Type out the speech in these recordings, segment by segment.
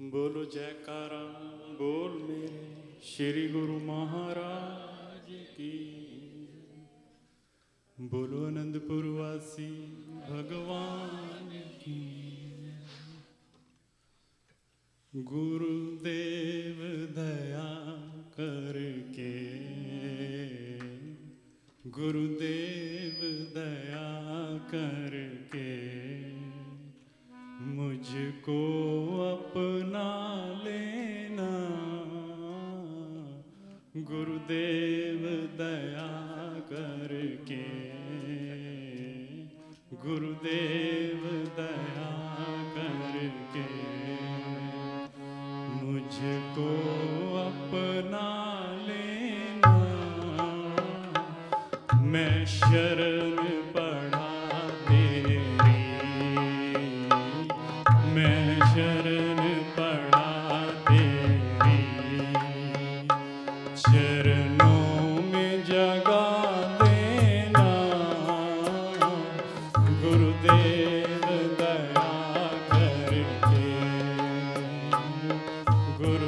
बोलो जयकारा, बोल मेरे श्री गुरु महाराज की। बोलो आनंदपुरवासी भगवान की। गुरुदेव दया करके। गुरुदेव दया करके। मुझको अपना गुरुदेव दया करके। गुरुदेव दया करके। मुझको अपना लेना। मैं शरण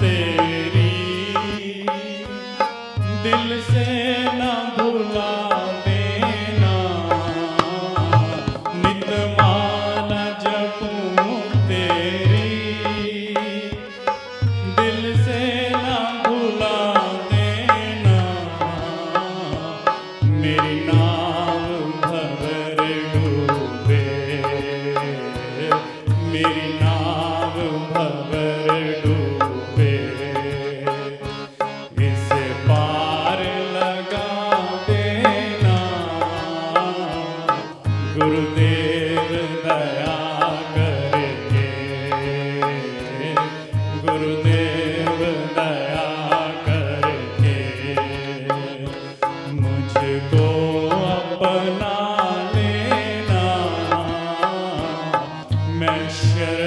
तेरी। दिल से ना भूला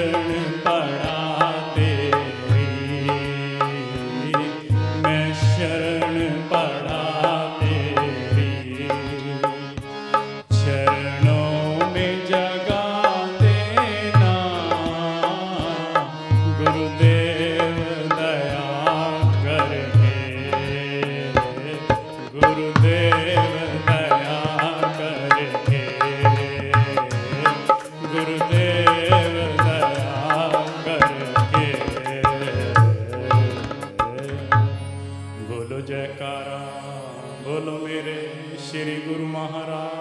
शरण पड़ा श्री गुरु महाराज।